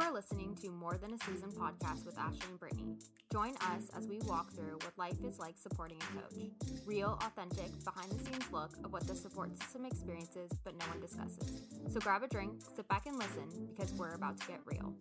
are listening to More Than a Season podcast with Ashley and Brittany. Join us as we walk through what life is like supporting a coach. Real, authentic, behind the scenes look of what the support system experiences but no one discusses. So grab a drink, sit back and listen because we're about to get real.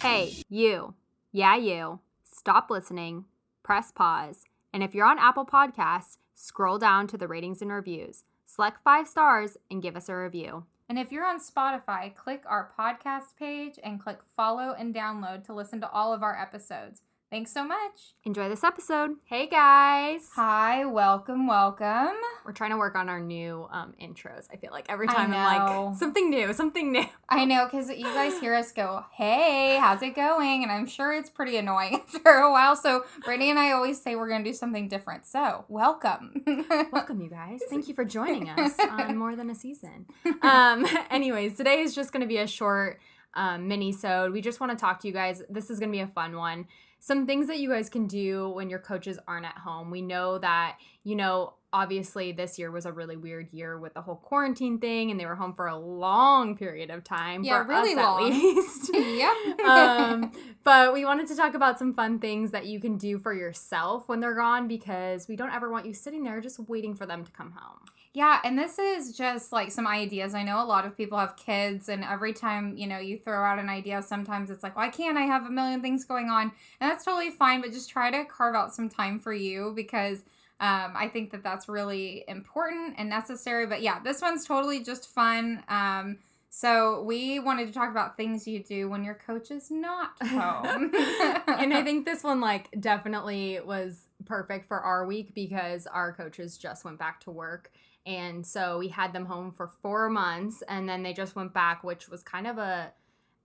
Hey, you. Yeah, you. Stop listening, press pause, and if you're on Apple Podcasts, scroll down to the ratings and reviews. Select five stars and give us a review. And if you're on Spotify, click our podcast page and click follow and download to listen to all of our episodes. Thanks so much. Enjoy this episode. Hey guys. Hi, welcome, welcome. We're trying to work on our new um, intros. I feel like every time I'm like, something new, something new. I know because you guys hear us go, hey, how's it going? And I'm sure it's pretty annoying after a while. So Brittany and I always say we're going to do something different. So welcome. Welcome, you guys. Thank you for joining us on More Than a Season. Um, anyways, today is just going to be a short um, mini-sode. We just want to talk to you guys. This is going to be a fun one. Some things that you guys can do when your coaches aren't at home. We know that, you know, obviously this year was a really weird year with the whole quarantine thing and they were home for a long period of time. Yeah, really us long. At least. yep. um, but we wanted to talk about some fun things that you can do for yourself when they're gone because we don't ever want you sitting there just waiting for them to come home. Yeah, and this is just like some ideas. I know a lot of people have kids, and every time you know you throw out an idea, sometimes it's like, why can't I have a million things going on? And that's totally fine, but just try to carve out some time for you because um, I think that that's really important and necessary. But yeah, this one's totally just fun. Um, so we wanted to talk about things you do when your coach is not home. and I think this one like definitely was perfect for our week because our coaches just went back to work. And so we had them home for 4 months and then they just went back which was kind of a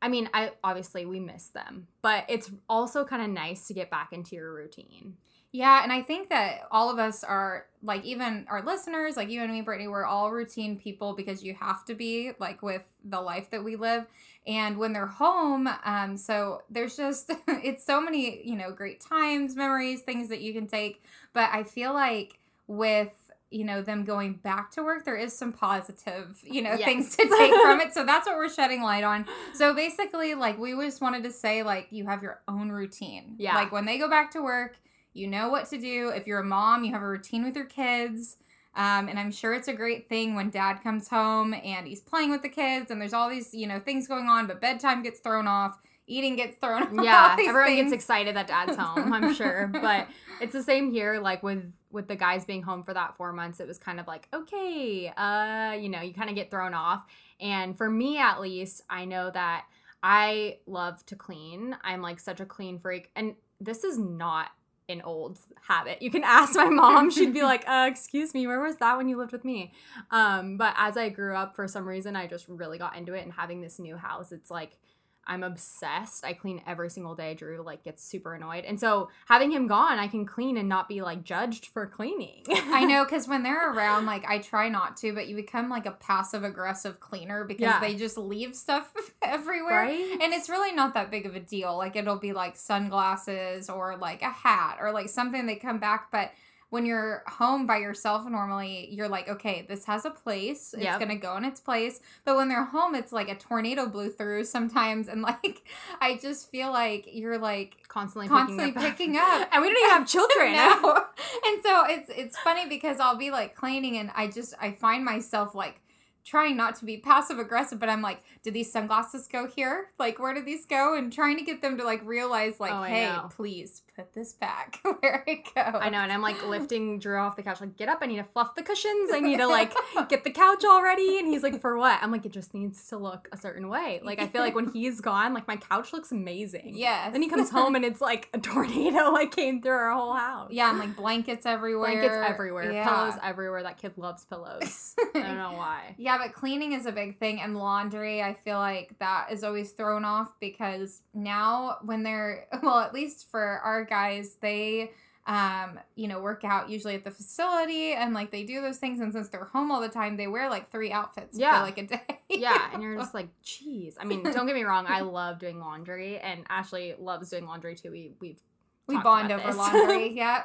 I mean, I obviously we miss them, but it's also kind of nice to get back into your routine. Yeah, and I think that all of us are like even our listeners, like you and me, Brittany, we're all routine people because you have to be like with the life that we live. And when they're home, um, so there's just it's so many, you know, great times, memories, things that you can take. But I feel like with you know them going back to work there is some positive you know Yes. things to take from it. So that's what we're shedding light on. So basically like we just wanted to say like you have your own routine. Yeah. like when they go back to work you know what to do. If you're a mom you have a routine with your kids. Um, and i'm sure it's a great thing when dad comes home and he's playing with the kids and there's all these you know things going on but bedtime gets thrown off eating gets thrown yeah everyone things. gets excited that dad's home i'm sure but it's the same here like with with the guys being home for that four months it was kind of like okay uh you know you kind of get thrown off. And for me at least i know that i love to clean. I'm like such a clean freak and this is not an old habit. You can ask my mom she'd be like uh excuse me where was that when you lived with me? Um but as i grew up for some reason i just really got into it and having this new house it's like I'm obsessed. I clean every single day. Drew like gets super annoyed. And so having him gone, I can clean and not be like judged for cleaning. I know because when they're around, like I try not to, but you become like a passive aggressive cleaner because Yeah. they just leave stuff everywhere. right? And it's really not that big of a deal. Like it'll be like sunglasses or like a hat or like something they come back. But when you're home by yourself normally, you're like, okay, this has a place. It's Yep. gonna go in its place. But when they're home, it's like a tornado blew through sometimes, and like I just feel like you're like constantly, constantly picking up. picking up. and we don't even have children. no. And so it's it's funny because I'll be like cleaning and I just I find myself like trying not to be passive aggressive, but I'm like, did these sunglasses go here? Like where did these go? And trying to get them to like realize like, Oh, hey, know. please put this back where it goes. I know, and I'm like lifting Drew off the couch, like, get up, I need to fluff the cushions, I need to like get the couch all ready. And he's like, for what? I'm like, it just needs to look a certain way. Like, I feel like when he's gone, like my couch looks amazing. Yes. Then he comes home and it's like a tornado like came through our whole house. Yeah, and like blankets everywhere. Blankets everywhere, Yeah. pillows everywhere. That kid loves pillows. I don't know why. Yeah, but cleaning is a big thing, and laundry, I feel like that is always thrown off because now when they're, well, at least for our guys, they, um, you know, work out usually at the facility and like they do those things. And since they're home all the time, they wear like three outfits Yeah. for like a day. Yeah, and you're just like, geez. I mean, don't get me wrong, I love doing laundry, and Ashley loves doing laundry too. We we've we bond over this. laundry. Yeah.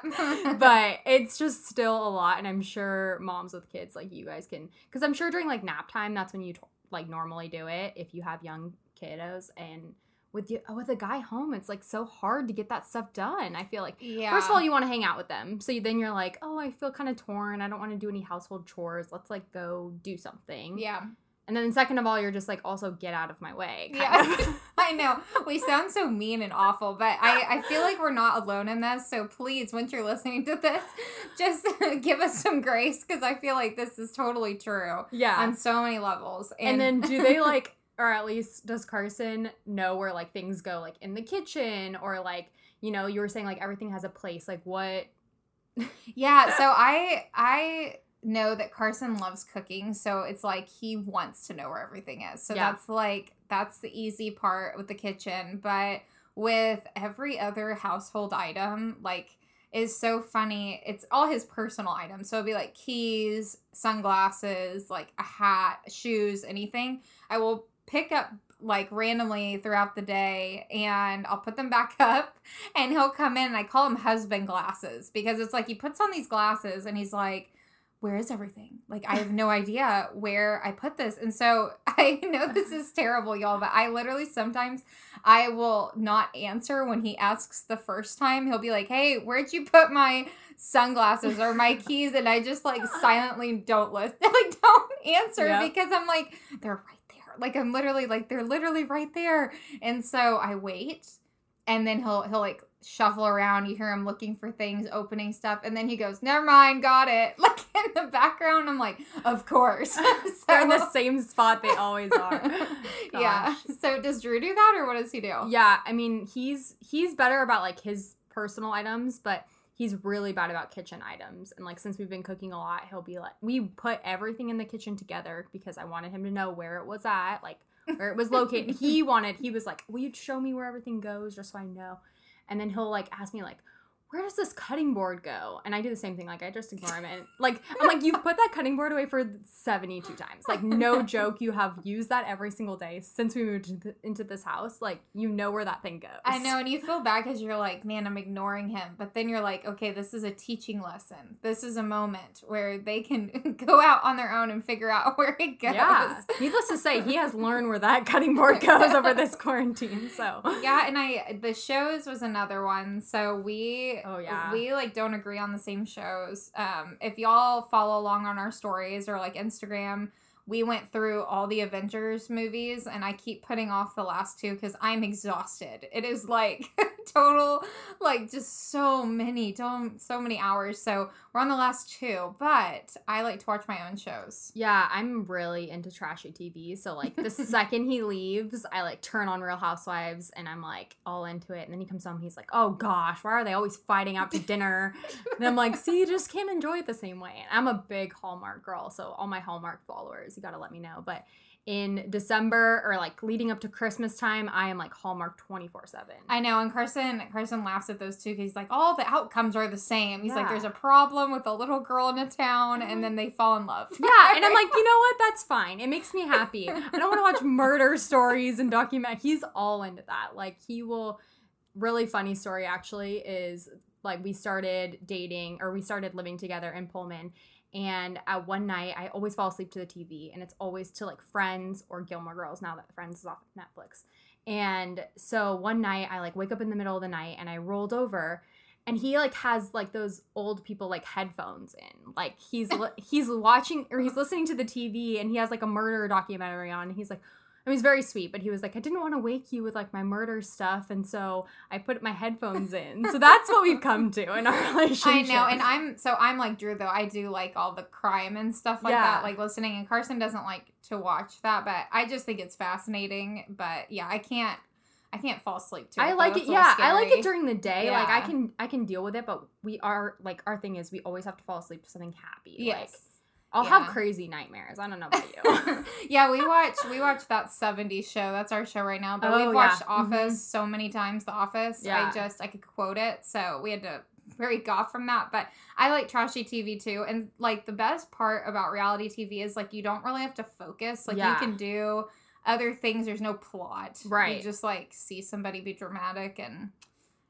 but it's just still a lot, and I'm sure moms with kids like you guys can, because I'm sure during like nap time, that's when you t- like normally do it if you have young kiddos and with you with a guy home it's like so hard to get that stuff done i feel like Yeah. first of all you want to hang out with them so you, then you're like oh i feel kind of torn i don't want to do any household chores let's like go do something yeah. and then second of all you're just like also get out of my way kind Yeah. I know. We sound so mean and awful, but I, I feel like we're not alone in this. So please, once you're listening to this, just give us some grace because I feel like this is totally true yeah on so many levels. and then do they like or at least does carson know where like things go like in the kitchen or like you know you were saying like everything has a place like what yeah, so I I know that Carson loves cooking, so it's like he wants to know where everything is. So Yeah. that's like that's the easy part with the kitchen, but with every other household item, like is so funny. It's all his personal items. So it'd be like keys, sunglasses, like a hat, shoes, anything. I will pick up like randomly throughout the day and I'll put them back up and he'll come in and I call him husband glasses because it's like he puts on these glasses and he's like where is everything? Like I have no idea where I put this. And so I know this is terrible y'all, but I literally sometimes I will not answer when he asks the first time. He'll be like, "Hey, where'd you put my sunglasses or my keys?" And I just like silently don't listen. like don't answer Yep. because I'm like, "They're right there." Like I'm literally like they're literally right there. And so I wait and then he'll he'll like shuffle around. You hear him looking for things opening stuff and then he goes never mind got it. Like in the background i'm like of course. They're in the same spot they always are. Yeah. So does drew do that or what does he do? Yeah i mean he's he's better about like his personal items but he's really bad about kitchen items and like since we've been cooking a lot he'll be like we put everything in the kitchen together because i wanted him to know where it was at like where it was located. He wanted he was like will you show me where everything goes just so i know? And then he'll like ask me like where does this cutting board go? And I do the same thing. Like I just ignore him and like I'm like you've put that cutting board away for 72 times. Like no joke, you have used that every single day since we moved into, into this house. Like you know where that thing goes. I know, and you feel bad because you're like, man, I'm ignoring him. But then you're like, okay, this is a teaching lesson. This is a moment where they can go out on their own and figure out where it goes. Yeah. Needless to say, he has learned where that cutting board goes over this quarantine. So yeah and i the shows was another one so we Oh, yeah. we like don't agree on the same shows um if y'all follow along on our stories or like instagram we went through all the avengers movies and i keep putting off the last two because i'm exhausted it is like total like just so many so, so many hours so we're on the last two but i like to watch my own shows Yeah, I'm really into trashy TV. So like the second he leaves, I like turn on Real Housewives and I'm like all into it. And then he comes home, he's like, "Oh gosh, why are they always fighting out to dinner?" and I'm like, "See, you just can't enjoy it the same way." And I'm a big Hallmark girl, so all my Hallmark followers, you got to let me know. But in December or like leading up to Christmas time, I am like Hallmark 24/7. I know, and Carson Carson laughs at those two because he's like, all the outcomes are the same. He's like, there's a problem with a little girl in a town, and mm-hmm. then they fall in love. Yeah, and I'm like, you know what? That's fine. It makes me happy. I don't want to watch murder stories and document. He's all into that. Like he will. Really funny story actually is like we started dating or we started living together in Pullman. And at one night, I always fall asleep to the TV, and it's always to like Friends or Gilmore Girls. Now that Friends is off Netflix, and so one night I like wake up in the middle of the night and I rolled over, and he like has like those old people like headphones in like he's he's watching or he's listening to the tv and he has like a murder documentary on and he's like I mean, he's very sweet, but he was like, I didn't want to wake you with like my murder stuff, and so I put my headphones in. So that's what we've come to in our relationship. I know, and I'm so I'm like Drew though. I do like all the crime and stuff like Yeah. that, like listening. And Carson doesn't like to watch that, but I just think it's fascinating. But yeah, I can't, I can't fall asleep to it. I like it. Yeah, I like it during the day. Like I can I can deal with it, but we are like our thing is we always have to fall asleep to something happy. Like Yes. I'll Yeah. have crazy nightmares. I don't know about you. yeah, we watch we watch that 70s show. That's our show right now. But Oh, we've yeah. watched Mhm. Office so many times. The Office. Yeah. I just I could quote it, so we had to break off from that. But I like trashy TV too. And like the best part about reality TV is like you don't really have to focus. Like Yeah. you can do other things. There's no plot. Right. You just like see somebody be dramatic and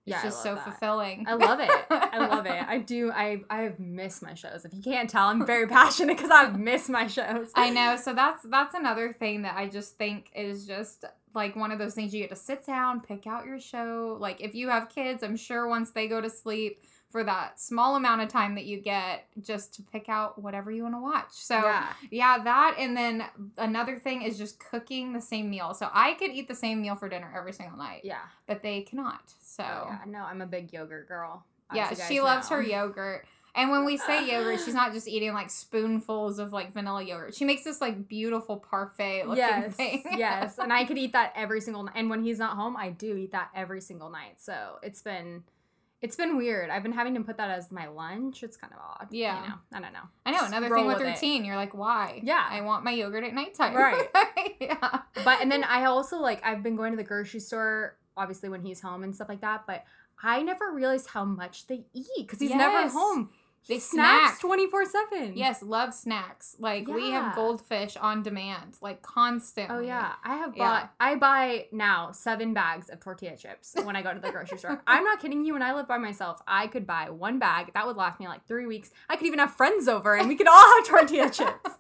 It's Yeah, just so that. fulfilling. I love it. I love it. I do. I I have missed my shows. If you can't tell, I'm very passionate because I've missed my shows. I know. So that's that's another thing that I just think is just like one of those things you get to sit down, pick out your show. Like if you have kids, I'm sure once they go to sleep for that small amount of time that you get just to pick out whatever you want to watch. So yeah. yeah, that and then another thing is just cooking the same meal. So I could eat the same meal for dinner every single night, Yeah. but they cannot. So Oh, yeah. No, I'm a big yogurt girl. yeah, she loves her yogurt. And when we say yogurt, she's not just eating like spoonfuls of like vanilla yogurt. She makes this like beautiful parfait looking Yes, thing. yes, and I could eat that every single night. And when he's not home, I do eat that every single night. So it's been, it's been weird. I've been having to put that as my lunch. It's kind of odd. Yeah. you know, I don't know. I know Just another thing with, with it. routine. You're like, why? Yeah. I want my yogurt at nighttime. Right. yeah. But and then I also like I've been going to the grocery store obviously when he's home and stuff like that. But I never realized how much they eat because he's never home. He They snacks snack. twenty four seven. Yes, love snacks. Like we have goldfish on demand, like constantly. Oh yeah, I have Yeah. bought. I buy now seven bags of tortilla chips when I go to the grocery store. I'm not kidding you. When I live by myself, I could buy one bag that would last me like three weeks. I could even have friends over and we could all have tortilla chips.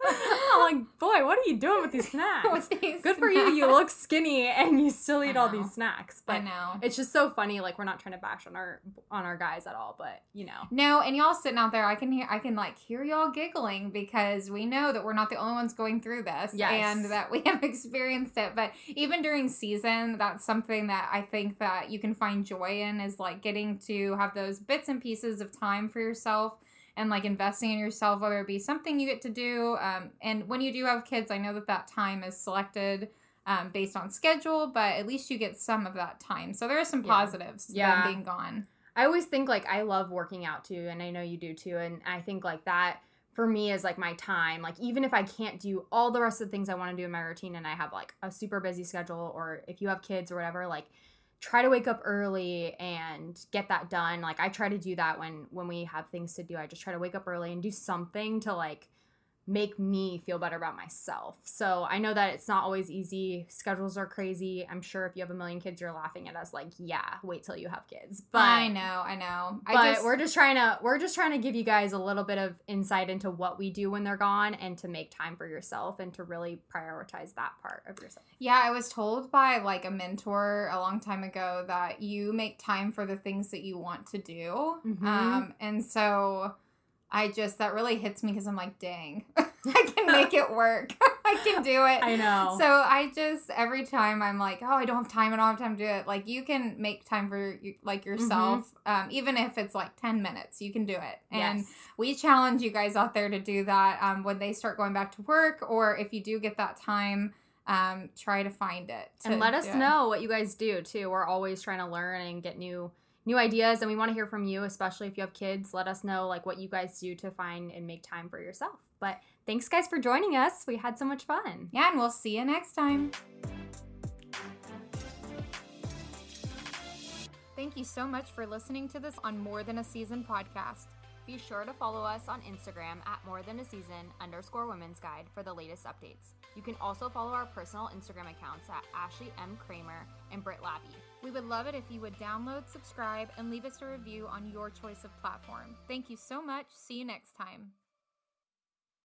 I'm like, boy, what are you doing with these snacks? With these Good for you. You look skinny and you still eat all these snacks. I But know. it's just so funny. Like we're not trying to bash on our on our guys at all, but you know. No, and y'all sitting out there, I can hear, I can like hear y'all giggling because we know that we're not the only ones going through this, Yes. and that we have experienced it. But even during season, that's something that I think that you can find joy in is like getting to have those bits and pieces of time for yourself and like investing in yourself, whether it be something you get to do. Um, and when you do have kids, I know that that time is selected. Um, based on schedule, but at least you get some of that time. So there are some Yeah. positives Yeah. them being gone. I always think like I love working out too, and I know you do too. And I think like that for me is like my time. Like even if I can't do all the rest of the things I want to do in my routine, and I have like a super busy schedule, or if you have kids or whatever, like try to wake up early and get that done. Like I try to do that when when we have things to do. I just try to wake up early and do something to like make me feel better about myself. So I know that it's not always easy. Schedules are crazy. I'm sure if you have a million kids, you're laughing at us like, yeah, wait till you have kids. But I know, I know. but I just, we're just trying to we're just trying to give you guys a little bit of insight into what we do when they're gone and to make time for yourself and to really prioritize that part of yourself. Yeah, I was told by like a mentor a long time ago that you make time for the things that you want to do. Mhm. Um, and so I just, that really hits me because I'm like, dang, I can make it work. I can do it. I know. So I just, every time I'm like, oh, I don't have time, I don't have time to do it. Like, you can make time for like yourself, um, even if it's like 10 minutes, you can do it. And yes. we challenge you guys out there to do that um, when they start going back to work or if you do get that time um, try to find it to and let us know what you guys do too. We're always trying to learn and get new new ideas and we want to hear from you, especially if you have kids. Let us know like what you guys do to find and make time for yourself. But thanks guys for joining us. We had so much fun. yeah and we'll see you next time thank you so much for listening to this on more than a season podcast Be sure to follow us on Instagram at more than a season underscore women's guide for the latest updates. You can also follow our personal Instagram accounts at Ashley M. Kramer and Britt Labby. we would love it if you would download subscribe and leave us a review on your choice of platform thank you so much see you next time